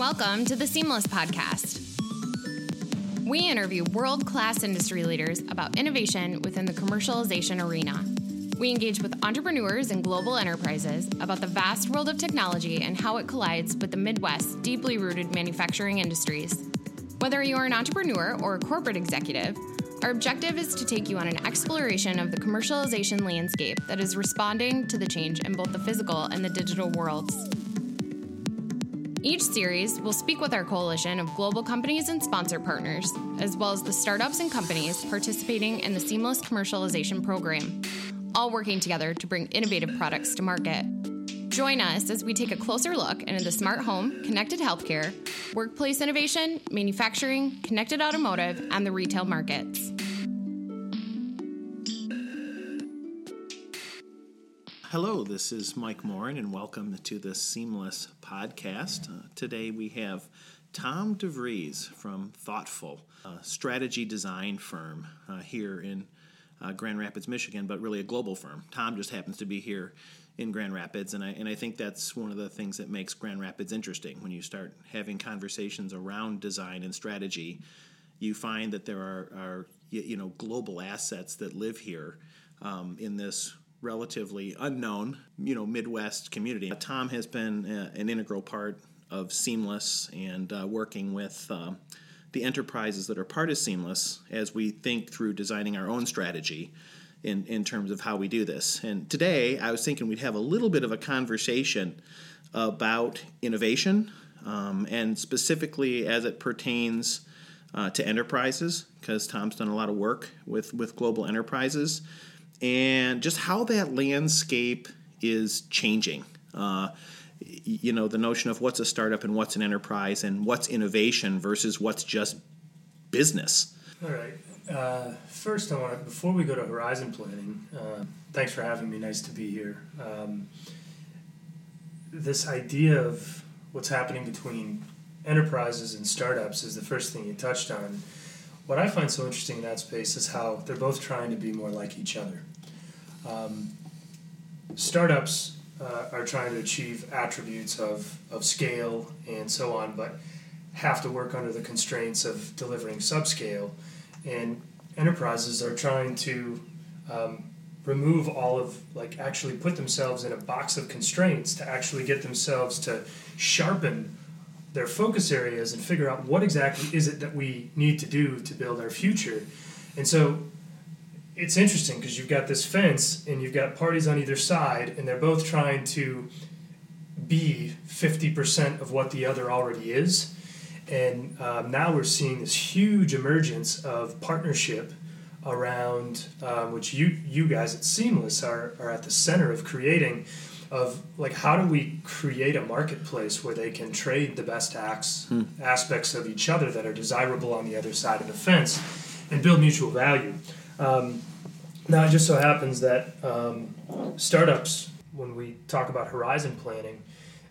Welcome to the Seamless Podcast. We interview world class industry leaders about innovation within the commercialization arena. We engage with entrepreneurs and global enterprises about the vast world of technology and how it collides with the Midwest's deeply rooted manufacturing industries. Whether you are an entrepreneur or a corporate executive, our objective is to take you on an exploration of the commercialization landscape that is responding to the change in both the physical and the digital worlds. Each series will speak with our coalition of global companies and sponsor partners, as well as the startups and companies participating in the Seamless Commercialization Program, all working together to bring innovative products to market. Join us as we take a closer look into the smart home, connected healthcare, workplace innovation, manufacturing, connected automotive, and the retail markets. Hello, this is Mike Morin, and welcome to the Seamless Podcast. Uh, today we have Tom DeVries from Thoughtful, a strategy design firm uh, here in uh, Grand Rapids, Michigan, but really a global firm. Tom just happens to be here in Grand Rapids, and I, and I think that's one of the things that makes Grand Rapids interesting. When you start having conversations around design and strategy, you find that there are, are you know global assets that live here um, in this relatively unknown, you know, Midwest community. Tom has been uh, an integral part of Seamless and uh, working with uh, the enterprises that are part of Seamless as we think through designing our own strategy in, in terms of how we do this. And today I was thinking we'd have a little bit of a conversation about innovation um, and specifically as it pertains uh, to enterprises, because Tom's done a lot of work with, with global enterprises and just how that landscape is changing. Uh, you know, the notion of what's a startup and what's an enterprise and what's innovation versus what's just business. All right. Uh, first, I want to, before we go to horizon planning, uh, thanks for having me. Nice to be here. Um, this idea of what's happening between enterprises and startups is the first thing you touched on. What I find so interesting in that space is how they're both trying to be more like each other. Um, startups uh, are trying to achieve attributes of, of scale and so on, but have to work under the constraints of delivering subscale. And enterprises are trying to um, remove all of, like, actually put themselves in a box of constraints to actually get themselves to sharpen their focus areas and figure out what exactly is it that we need to do to build our future. And so it's interesting because you've got this fence and you've got parties on either side, and they're both trying to be 50% of what the other already is. And um, now we're seeing this huge emergence of partnership around um, which you you guys at Seamless are, are at the center of creating of like how do we create a marketplace where they can trade the best acts hmm. aspects of each other that are desirable on the other side of the fence and build mutual value um, now, it just so happens that um, startups, when we talk about horizon planning,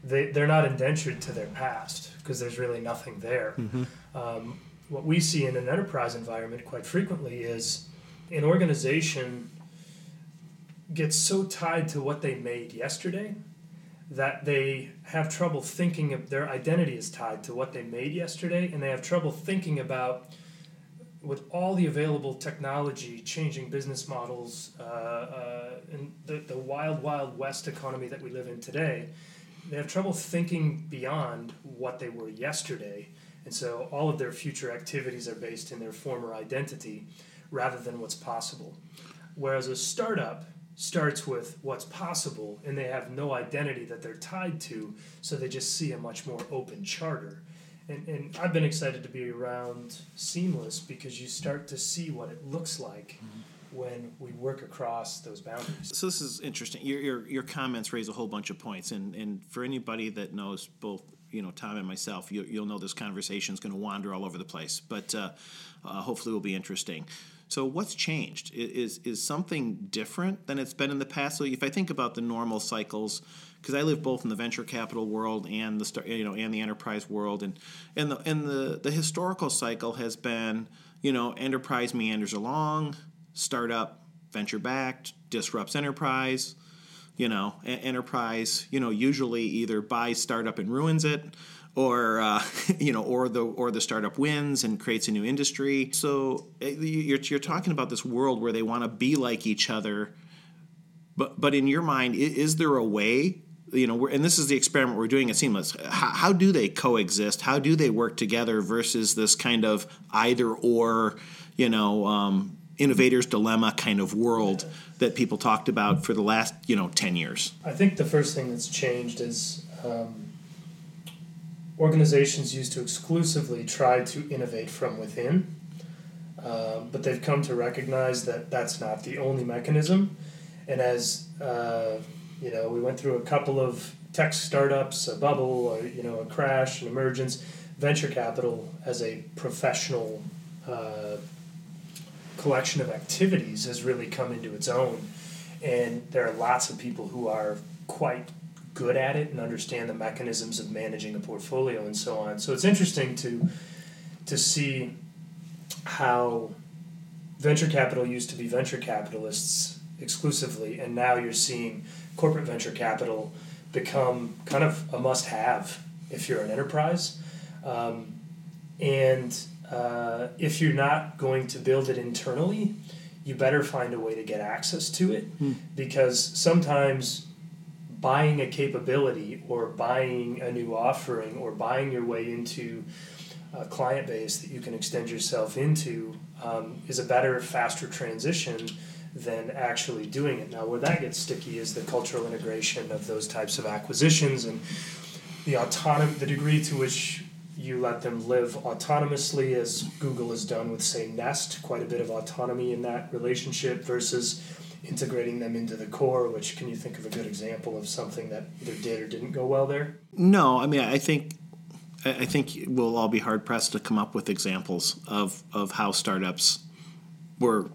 they, they're not indentured to their past because there's really nothing there. Mm-hmm. Um, what we see in an enterprise environment quite frequently is an organization gets so tied to what they made yesterday that they have trouble thinking of their identity is tied to what they made yesterday and they have trouble thinking about with all the available technology changing business models uh, uh, in the, the wild, wild west economy that we live in today, they have trouble thinking beyond what they were yesterday. And so all of their future activities are based in their former identity rather than what's possible. Whereas a startup starts with what's possible and they have no identity that they're tied to, so they just see a much more open charter and, and I've been excited to be around Seamless because you start to see what it looks like mm-hmm. when we work across those boundaries. So this is interesting. Your, your, your comments raise a whole bunch of points, and, and for anybody that knows both you know Tom and myself, you, you'll know this conversation is going to wander all over the place, but uh, uh, hopefully it will be interesting. So what's changed? Is is something different than it's been in the past? So if I think about the normal cycles, because I live both in the venture capital world and the you know and the enterprise world, and and the and the the historical cycle has been you know enterprise meanders along, startup venture backed disrupts enterprise, You know, enterprise, you know, usually either buys startup and ruins it, or uh, you know, or the or the startup wins and creates a new industry. So eh, you're you're talking about this world where they want to be like each other, but but in your mind, is there a way? You know, and this is the experiment we're doing at Seamless. How, how do they coexist? How do they work together versus this kind of either or, you know, um, innovator's dilemma kind of world that people talked about for the last you know 10 years I think the first thing that's changed is um, organizations used to exclusively try to innovate from within, um, but they've come to recognize that that's not the only mechanism. And as uh, you know, we went through a couple of tech startups, a bubble, you know, a crash, an emergence. Venture capital as a professional uh, collection of activities has really come into its own. And there are lots of people who are quite good at it and understand the mechanisms of managing a portfolio and so on. So it's interesting to to see how venture capital used to be venture capitalists exclusively, and now you're seeing corporate venture capital become kind of a must have if you're an enterprise. Um, and uh, if you're not going to build it internally, you better find a way to get access to it because sometimes buying a capability or buying a new offering or buying your way into a client base that you can extend yourself into um, is a better, faster transition than actually doing it. Now, where that gets sticky is the cultural integration of those types of acquisitions and the autonomy, the degree to which you let them live autonomously, as Google has done with, say, Nest, quite a bit of autonomy in that relationship versus integrating them into the core. Which can you think of a good example of something that either did or didn't go well there? no i mean i think i think we'll all be hard pressed to come up with examples of of how startups were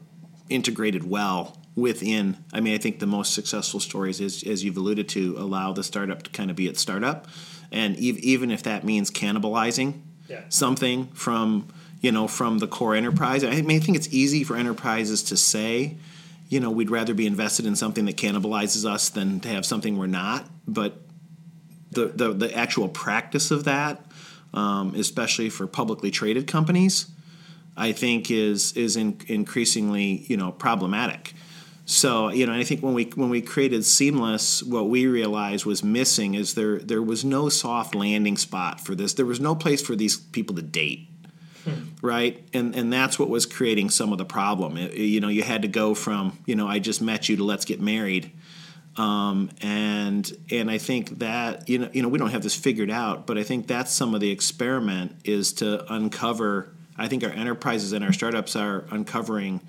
integrated well within i mean i think the most successful stories is as you've alluded to allow the startup to kind of be its startup and ev- even if that means cannibalizing Yeah. something from you know from the core enterprise i mean i think it's easy for enterprises to say you know we'd rather be invested in something that cannibalizes us than to have something we're not. But the the, the actual practice of that um, especially for publicly traded companies i think is is in, increasingly you know problematic. So you know i think when we when we created seamless what we realized was missing is there there was no soft landing spot for this. There was no place for these people to date right and and that's what was creating some of the problem It- you know you had to go from you know i just met you to let's get married um, and and I think that you know you know we don't have this figured out, but I think that's some of the experiment is to uncover. I think our enterprises and our startups are uncovering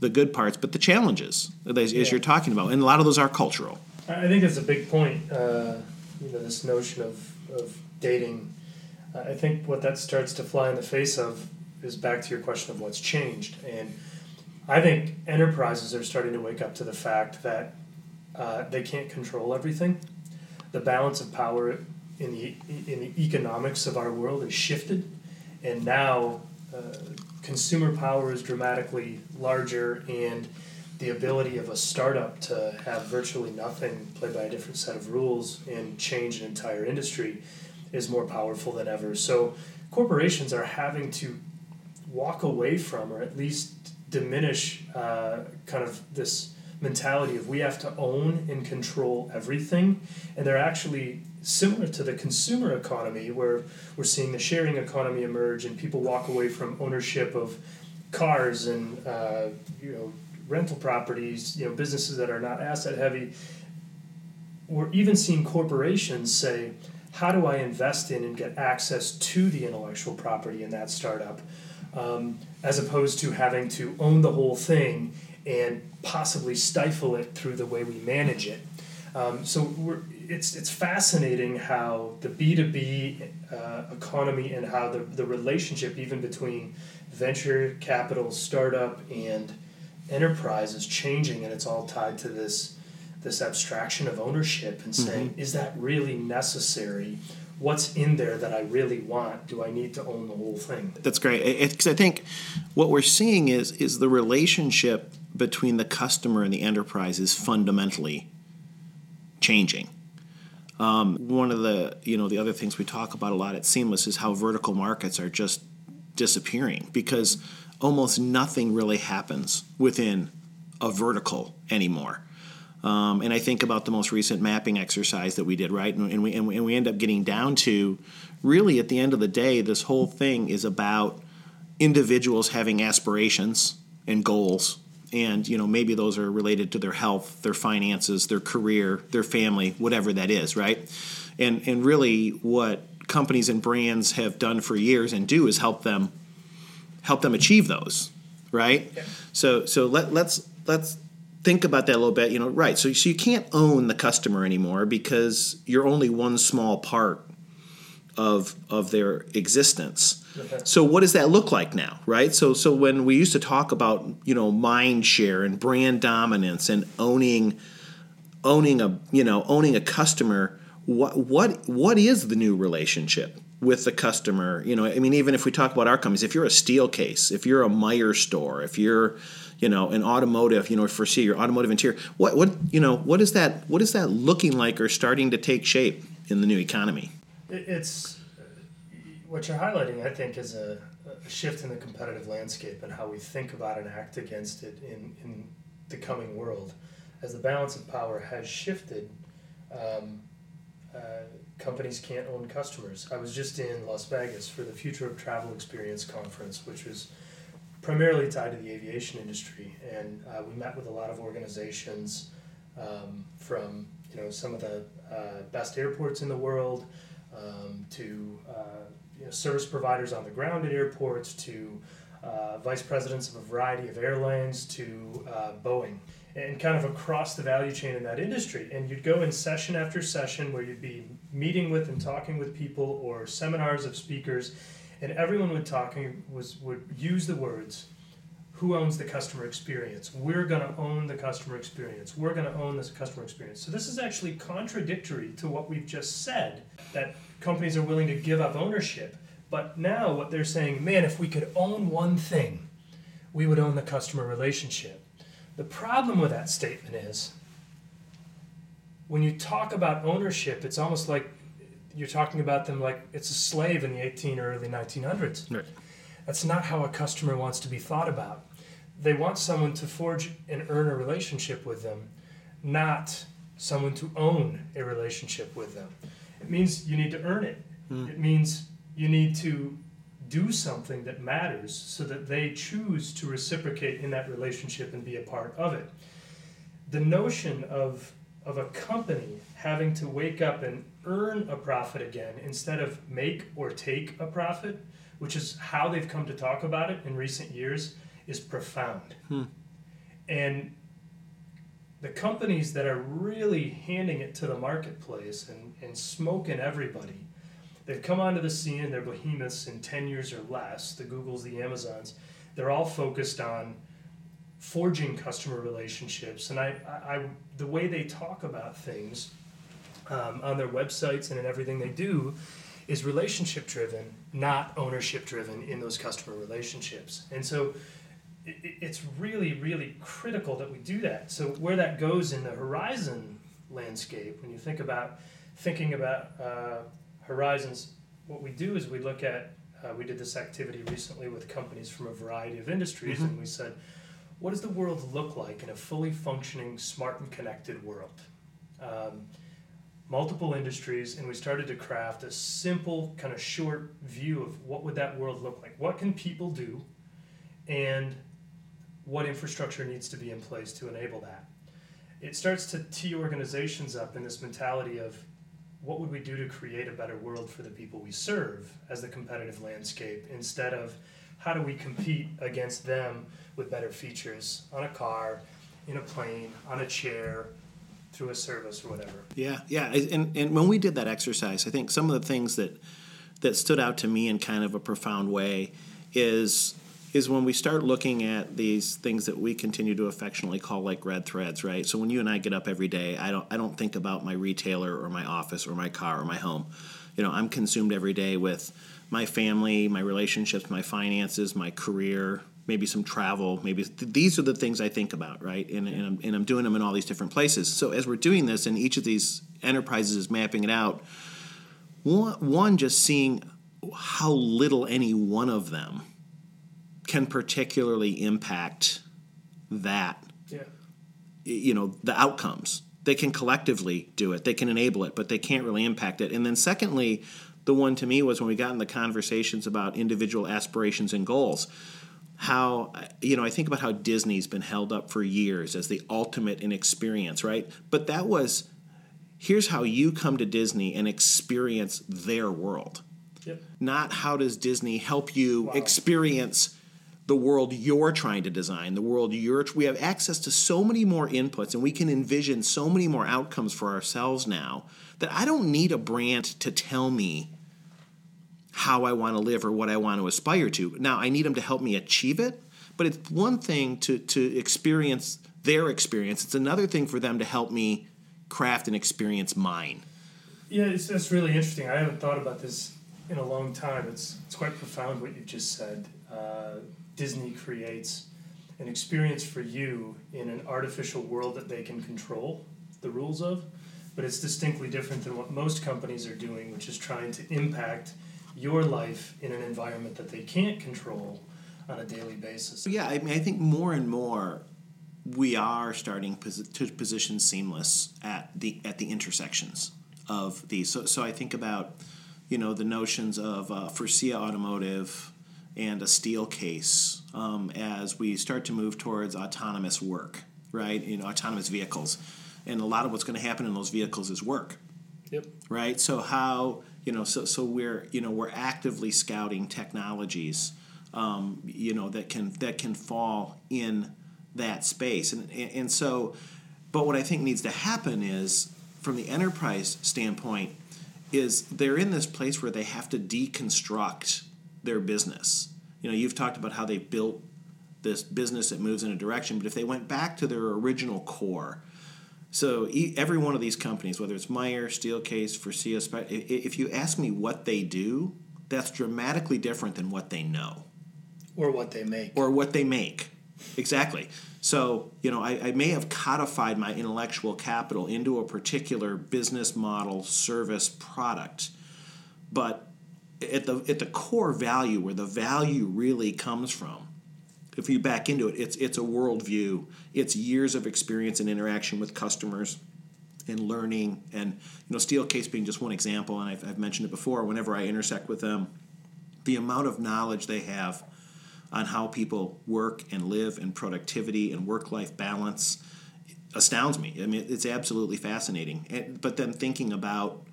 the good parts, but the challenges as, as you're talking about, and a lot of those are cultural. I think that's a big point. Uh, you know, this notion of, of dating. I think what that starts to fly in the face of is back to your question of what's changed. And I think enterprises are starting to wake up to the fact that uh, they can't control everything. The balance of power in the in the economics of our world has shifted, and now uh, consumer power is dramatically larger, and the ability of a startup to have virtually nothing, played by a different set of rules, and change an entire industry is more powerful than ever. So corporations are having to walk away from, or at least diminish, uh, kind of this mentality of we have to own and control everything, and they're actually similar to the consumer economy where we're seeing the sharing economy emerge and people walk away from ownership of cars and uh, you know rental properties you know businesses that are not asset heavy. We're even seeing corporations say how do i invest in and get access to the intellectual property in that startup um, as opposed to having to own the whole thing and possibly stifle it through the way we manage it um, so we're, it's, it's fascinating how the B2B uh, economy and how the, the relationship even between venture capital, startup, and enterprise is changing, and it's all tied to this this abstraction of ownership and saying, is that really necessary? What's in there that I really want? Do I need to own the whole thing? That's great because I think what we're seeing is is the relationship between the customer and the enterprise is fundamentally changing. Um, one of the you know the other things we talk about a lot at Seamless is how vertical markets are just disappearing because almost nothing really happens within a vertical anymore. Um, and I think about the most recent mapping exercise that we did, right? And, and, we, and, we, and we end up getting down to really at the end of the day, this whole thing is about individuals having aspirations and goals. And you know maybe those are related to their health, their finances, their career, their family, whatever that is, right? And and really, what companies and brands have done for years and do is help them help them achieve those, right? Yeah. So so let let's let's think about that a little bit. You know, right? So so you can't own the customer anymore because you're only one small part of of their existence. Okay. So what does that look like now, right? So so when we used to talk about you know mind share and brand dominance and owning owning a you know owning a customer, what what what is the new relationship? with the customer. You know, I mean, even if we talk about our companies, if you're a Steelcase, if you're a Meijer store, if you're, you know, an automotive, you know, Faurecia automotive interior, what, what, you know, what is that, what is that looking like or starting to take shape in the new economy? It's what you're highlighting. I think is a, a shift in the competitive landscape and how we think about and act against it in in the coming world, as the balance of power has shifted. Um, uh, companies can't own customers. I was just in Las Vegas for the Future of Travel Experience conference, which was primarily tied to the aviation industry, and uh, we met with a lot of organizations um, from you know some of the uh, best airports in the world um, to uh, you know, service providers on the ground at airports to uh, vice presidents of a variety of airlines to uh, Boeing and kind of across the value chain in that industry. And you'd go in session after session where you'd be meeting with and talking with people or seminars of speakers, and everyone would talking was would use the words, who owns the customer experience? We're going to own the customer experience. We're going to own this customer experience. So this is actually contradictory to what we've just said that companies are willing to give up ownership. But now what they're saying, man, if we could own one thing, we would own the customer relationship. The problem with that statement is when you talk about ownership, it's almost like you're talking about them like it's a slave in the 18 or early 1900s. Right. That's not how a customer wants to be thought about. They want someone to forge and earn a relationship with them, not someone to own a relationship with them. It means you need to earn it. Mm. It means you need to do something that matters so that they choose to reciprocate in that relationship and be a part of it. The notion of, of a company having to wake up and earn a profit again instead of make or take a profit, which is how they've come to talk about it in recent years, is profound. Hmm. And the companies that are really handing it to the marketplace and, and smoking everybody They've come onto the scene and they're behemoths in 10 years or less, the Googles, the Amazons. They're all focused on forging customer relationships. And I, I, the way they talk about things um, on their websites and in everything they do is relationship driven, not ownership driven in those customer relationships. And so it, it's really, really critical that we do that. So where that goes in the horizon landscape, when you think about thinking about uh, horizons, what we do is we look at, uh, we did this activity recently with companies from a variety of industries, mm-hmm. and we said, what does the world look like in a fully functioning, smart, and connected world? Um, multiple industries, and we started to craft a simple, kind of short view of what would that world look like. What can people do, and what infrastructure needs to be in place to enable that? It starts to tee organizations up in this mentality of what would we do to create a better world for the people we serve as the competitive landscape instead of how do we compete against them with better features on a car, in a plane, on a chair, through a service or whatever. Yeah, yeah. And, and when we did that exercise, I think some of the things that that stood out to me in kind of a profound way is is when we start looking at these things that we continue to affectionately call like red threads, right? So when you and I get up every day, I don't I don't think about my retailer or my office or my car or my home. You know, I'm consumed every day with my family, my relationships, my finances, my career, maybe some travel, maybe th- these are the things I think about, right? And, and, I'm, and I'm doing them in all these different places. So as we're doing this, and each of these enterprises is mapping it out, one, one just seeing how little any one of them can particularly impact that Yeah. you know the outcomes they can collectively do it they can enable it but they can't really impact it and then secondly the one to me was when we got in the conversations about individual aspirations and goals how you know i think about how disney's been held up for years as the ultimate in experience right but that was here's how you come to disney and experience their world Yep. not how does disney help you Wow. experience the world you're trying to design, the world you're. We have access to so many more inputs, and we can envision so many more outcomes for ourselves now that I don't need a brand to tell me how I want to live or what I want to aspire to. Now, I need them to help me achieve it, but it's one thing to to experience their experience. It's another thing for them to help me craft and experience mine. Yeah, it's, that's really interesting. I haven't thought about this in a long time. It's it's quite profound what you just said. Uh, Disney creates an experience for you in an artificial world that they can control the rules of, but it's distinctly different than what most companies are doing, which is trying to impact your life in an environment that they can't control on a daily basis. Yeah, I mean, I think more and more we are starting posi- to position seamless at the at the intersections of these. So, so I think about you know the notions of uh, Faurecia Automotive and a Steelcase um, as we start to move towards autonomous work, right? You know, autonomous vehicles, and a lot of what's going to happen in those vehicles is work Yep. right so how you know so so we're you know we're actively scouting technologies um, you know that can that can fall in that space. And and so but what i think needs to happen is from the enterprise standpoint is they're in this place where they have to deconstruct their business. You know you've talked about how they built this business that moves in a direction but if they went back to their original core so e- every one of these companies, whether it's Meijer, Steelcase, Faurecia, Spe- i- i- if you ask me what they do, that's dramatically different than what they know Or what they make. or what they make. Exactly. So you know, I, I may have codified my intellectual capital into a particular business model, service, product, but at the at the core value, where the value really comes from, if you back into it, it's it's a worldview. It's years of experience and interaction with customers and learning. And you know, Steelcase being just one example, and I've, I've mentioned it before. Whenever I intersect with them, the amount of knowledge they have on how people work and live and productivity and work life balance astounds me. I mean, it's absolutely fascinating. And, but then thinking about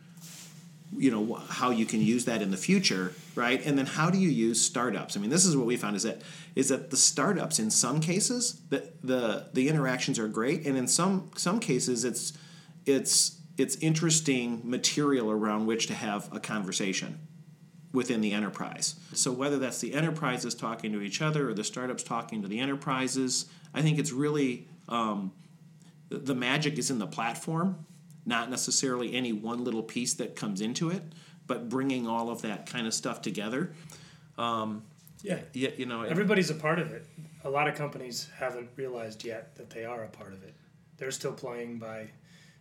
you know how you can use that in the future right? And then how do you use startups? I mean this is what we found is that is that the startups in some cases the the, the interactions are great and in some some cases it's it's it's interesting material around which to have a conversation within the enterprise. So whether that's the enterprises talking to each other or the startups talking to the enterprises i think it's really um, the magic is in the platform not necessarily any one little piece that comes into it, but bringing all of that kind of stuff together. Um, Yeah. yeah, you know, Everybody's a part of it. A lot of companies haven't realized yet that they are a part of it. They're still playing by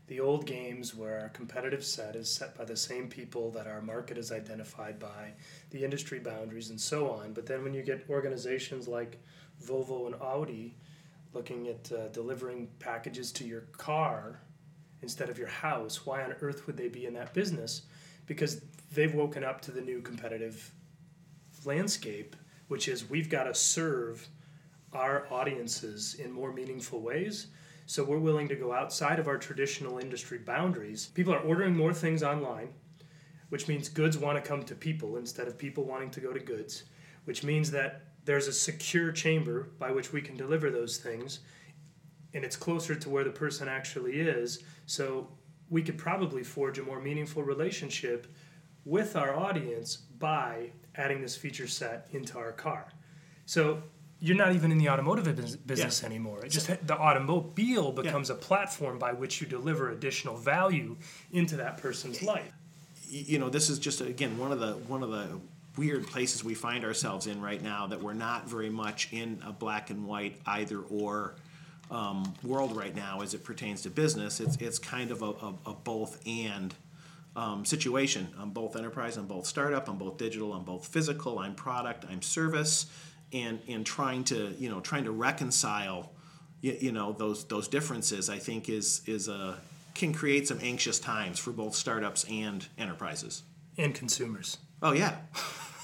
the old games where our competitive set is set by the same people that our market is identified by, the industry boundaries, and so on. But then when you get organizations like Volvo and Audi looking at uh, delivering packages to your car instead of your house, why on earth would they be in that business? Because they've woken up to the new competitive landscape, which is we've got to serve our audiences in more meaningful ways. So we're willing to go outside of our traditional industry boundaries. People are ordering more things online, which means goods want to come to people instead of people wanting to go to goods, which means that there's a secure chamber by which we can deliver those things and it's closer to where the person actually is. So we could probably forge a more meaningful relationship with our audience by adding this feature set into our car. So you're not even in the automotive bus- business anymore. It just the automobile becomes a platform by which you deliver additional value into that person's life. you know, this is just again one of the one of the weird places we find ourselves in right now that we're not very much in a black and white either or um, world right now as it pertains to business. It's it's kind of a, a, a both and um, situation. I'm both enterprise, I'm both startup, I'm both digital, I'm both physical, I'm product, I'm service, and and trying to you know trying to reconcile you, you know those those differences. I think is is a can create some anxious times for both startups and enterprises and consumers. Oh yeah,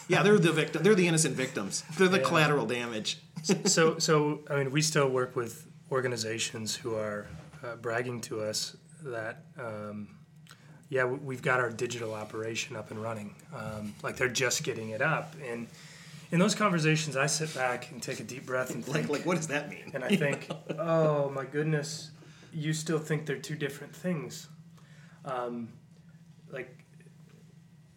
yeah. They're the victim. They're the innocent victims. They're the yeah. collateral damage. so so I mean, we still work with organizations who are uh, bragging to us that. Um, yeah, we've got our digital operation up and running. Um, like they're just getting it up, and in those conversations, I sit back and take a deep breath and think, like, like what does that mean? And I think, oh my goodness, you still think they're two different things. Um, like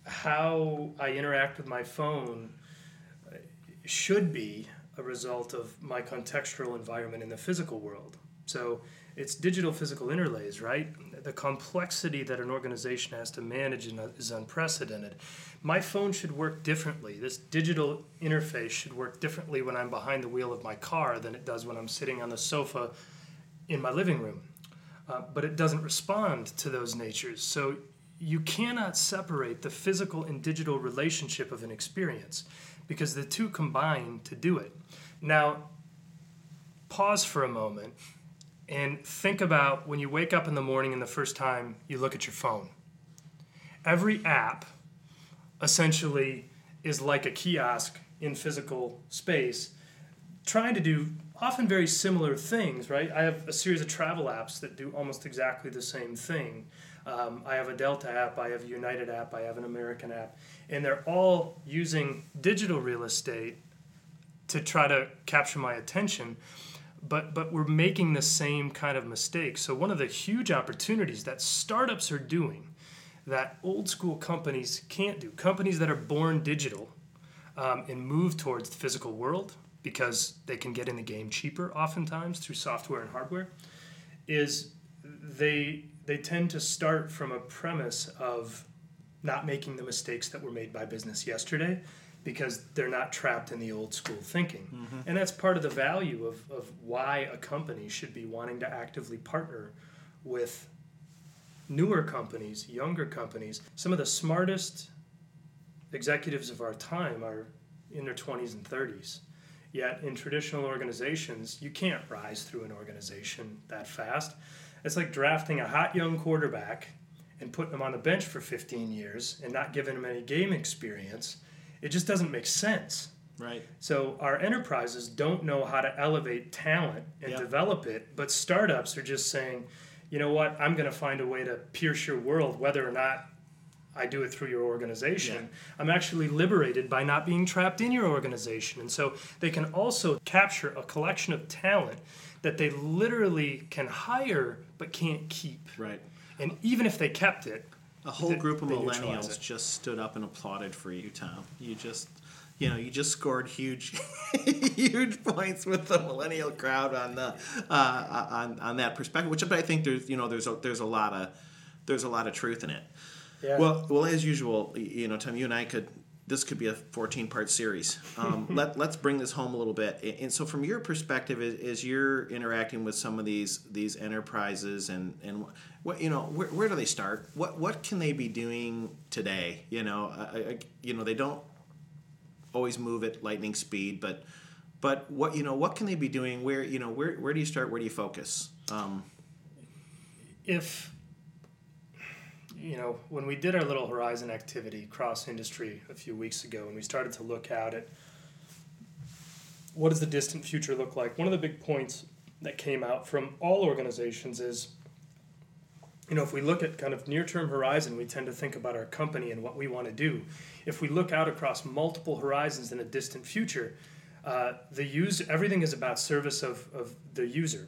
how I interact with my phone should be a result of my contextual environment in the physical world. So it's digital physical interlays, right? The complexity that an organization has to manage is unprecedented. My phone should work differently. This digital interface should work differently when I'm behind the wheel of my car than it does when I'm sitting on the sofa in my living room. Uh, but it doesn't respond to those natures. So you cannot separate the physical and digital relationship of an experience because the two combine to do it. Now, pause for a moment and think about when you wake up in the morning and the first time you look at your phone. Every app essentially is like a kiosk in physical space trying to do often very similar things, right? I have a series of travel apps that do almost exactly the same thing. Um, I have a Delta app, I have a United app, I have an American app, and they're all using digital real estate to try to capture my attention. But, but we're making the same kind of mistake. So, one of the huge opportunities that startups are doing that old school companies can't do, companies that are born digital um, and move towards the physical world, because they can get in the game cheaper oftentimes through software and hardware is they they tend to start from a premise of not making the mistakes that were made by business yesterday because they're not trapped in the old school thinking. Mm-hmm. And that's part of the value of, of why a company should be wanting to actively partner with newer companies, younger companies. Some of the smartest executives of our time are in their 20s and 30s. Yet in traditional organizations, you can't rise through an organization that fast. It's like drafting a hot young quarterback and putting him on the bench for 15 years and not giving him any game experience. It just doesn't make sense. Right. So our enterprises don't know how to elevate talent and yep. develop it, but startups are just saying, you know what, I'm going to find a way to pierce your world, whether or not I do it through your organization. Yeah. I'm actually liberated by not being trapped in your organization. And so they can also capture a collection of talent that they literally can hire but can't keep. Right. And even if they kept it, a whole group of millennials just stood up and applauded for you, Tom. You just you know, you just scored huge, huge points with the millennial crowd on the uh, on on that perspective. Which, but I think there's you know there's a, there's a lot of there's a lot of truth in it. Yeah. Well, well, as usual, you know, Tom, you and I could. This could be a 14 part series. Um, let, let's bring this home a little bit. And so, from your perspective, as, you're interacting with some of these these enterprises, and and what you know, where, where do they start? What what can they be doing today? You know, I, I, you know, they don't always move at lightning speed, but but what you know, what can they be doing? Where you know, where where do you start? Where do you focus? Um, if you know, when we did our little Horizon activity cross industry a few weeks ago, and we started to look out at what does the distant future look like, one of the big points that came out from all organizations is you know, if we look at kind of near term horizon, we tend to think about our company and what we want to do. If we look out across multiple horizons in a distant future, uh, the use everything is about service of, of the user.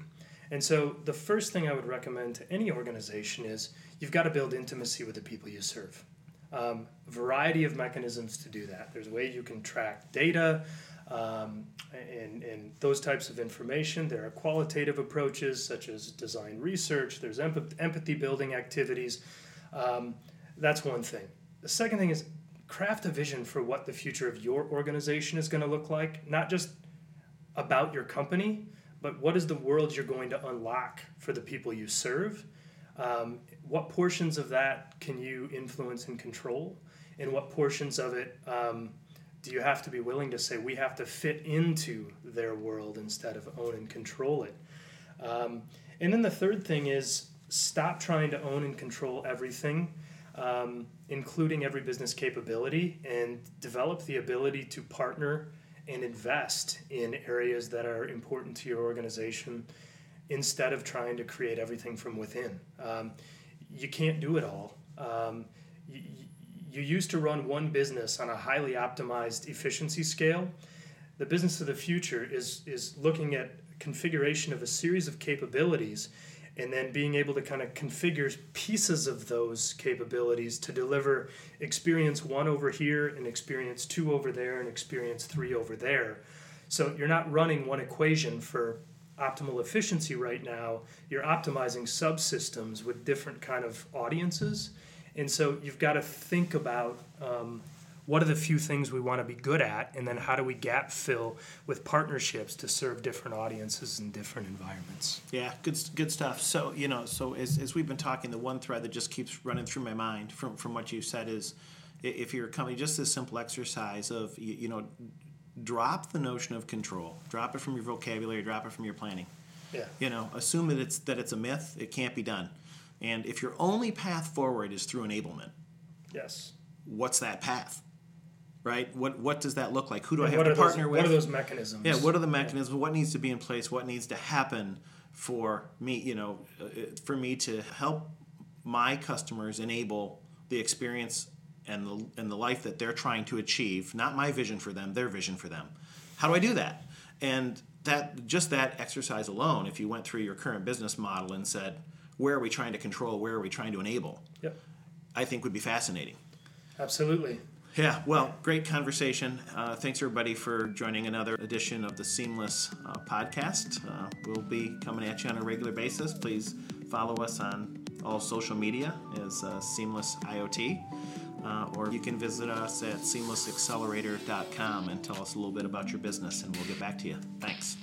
And so the first thing I would recommend to any organization is you've got to build intimacy with the people you serve. Um, variety of mechanisms to do that. There's a way you can track data um, and, and those types of information. There are qualitative approaches such as design research. There's empathy building activities. Um, that's one thing. The second thing is craft a vision for what the future of your organization is going to look like, not just about your company, but what is the world you're going to unlock for the people you serve? Um, what portions of that can you influence and control? And what portions of it um, do you have to be willing to say we have to fit into their world instead of own and control it? Um, and then the third thing is stop trying to own and control everything, um, including every business capability, and develop the ability to partner and invest in areas that are important to your organization instead of trying to create everything from within. Um, you can't do it all. Um, you, you used to run one business on a highly optimized efficiency scale. The business of the future is, is looking at configuration of a series of capabilities and then being able to kind of configure pieces of those capabilities to deliver experience one over here and experience two over there and experience three over there. So you're not running one equation for optimal efficiency right now. You're optimizing subsystems with different kind of audiences. And so you've got to think about um, what are the few things we want to be good at, and then how do we gap fill with partnerships to serve different audiences in different environments. Yeah, good, good stuff. So you know, so as, as we've been talking, the one thread that just keeps running through my mind from from what you said is, if you're a company, just this simple exercise of you, you know, drop the notion of control, drop it from your vocabulary, drop it from your planning. Yeah. You know, assume that it's that it's a myth. It can't be done. And if your only path forward is through enablement, yes, what's that path? right? What what does that look like? Who do I have to are those- partner with? What are those mechanisms? Yeah, what are the mechanisms? What needs to be in place? What needs to happen for me? You know, uh, for me to help my customers enable the experience and the and the life that they're trying to achieve. Not my vision for them, their vision for them. How do I do that? And that just that exercise alone, if you went through your current business model and said, where are we trying to control? Where are we trying to enable? Yep, I think would be fascinating. absolutely. Yeah, well, great conversation. Uh, thanks everybody for joining another edition of the Seamless uh, podcast. Uh, we'll be coming at you on a regular basis. Please follow us on all social media as uh, Seamless IoT, uh, or you can visit us at seamlessaccelerator.com and tell us a little bit about your business, and we'll get back to you. Thanks.